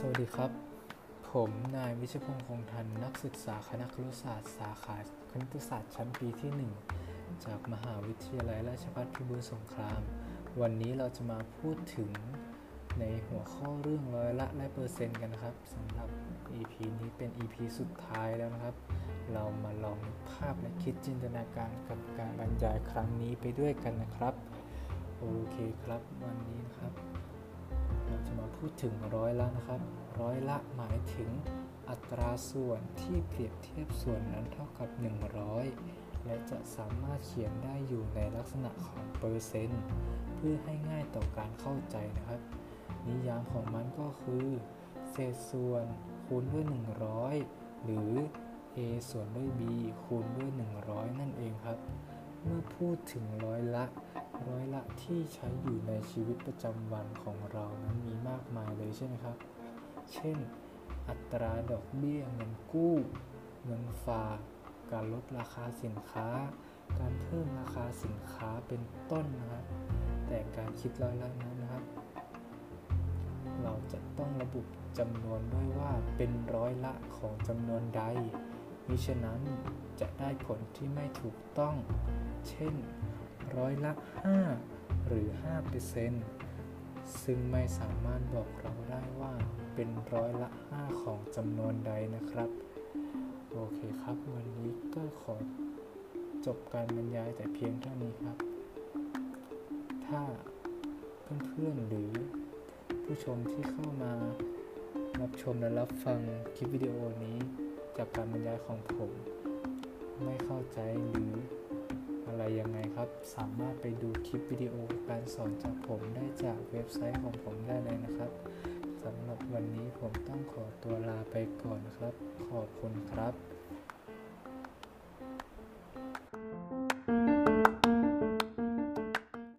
สวัสดีครับ ผมนายวิชพงษ์คงทัน นักศึกษาคณะครุศาสตร์สาขาคณิตศาสตร์ชั้นปีที่ 1 จากมหาวิทยาลัยราชภัฏพิบูลสงคราม วันนี้เราจะมาพูดถึงในหัวข้อเรื่องร้อยละและเปอร์เซ็นต์กันนะครับสำหรับ EP นี้เป็น EP สุดท้ายแล้วนะครับ เรามาลองภาพและคิดจินตนาการกับการบรรยายครั้งนี้ไปด้วยกันนะครับ โอเคครับวันนี้นะครับ ถึงร้อยละนะครับ ร้อยละหมายถึงอัตราส่วนที่เปรียบเทียบส่วนนั้นเท่ากับ 100 และจะสามารถเขียนได้อยู่ในลักษณะของเปอร์เซนต์เพื่อให้ง่ายต่อการเข้าใจนะครับ นิยามของมันก็คือ เศษส่วนคูณด้วย 100 หรือ a ส่วนด้วย b คูณด้วย 100 นั่นเองครับ เมื่อพูดถึงร้อยละ ร้อยละที่ใช้อยู่ในชีวิตประจำวันของเรานั้นมีมากมายเลยใช่ไหมครับ เช่น อัตราดอกเบี้ยเงินกู้ เงินฝาก การลดราคาสินค้า การเพิ่มราคาสินค้าเป็นต้นนะครับ แต่การคิดร้อยละนั้นนะครับ เราจะต้องระบุจำนวนด้วยว่าเป็นร้อยละของจำนวนใด มิฉะนั้นจะได้ผลที่ไม่ถูกต้อง เช่น ร้อยละ 5 หรือ 5%ซึ่งไม่สามารถบอกเราได้ว่าเป็นร้อยละ 5 ของจำนวนใดนะครับ โอเคครับ วันนี้ก็ขอจบการบรรยายแต่เพียงเท่านี้ครับ ถ้าเพื่อนๆหรือผู้ชมที่เข้ามารับชมและรับฟังคลิปวิดีโอนี้ จากการบรรยายของผม ไม่เข้าใจหรืออะไรยังไงครับ สามารถไปดูคลิปวิดีโอการสอนจากผมได้จากเว็บไซต์ของผมได้เลยนะครับสำหรับวันนี้ผมต้องขอตัวลาไปก่อนครับ ขอบคุณครับ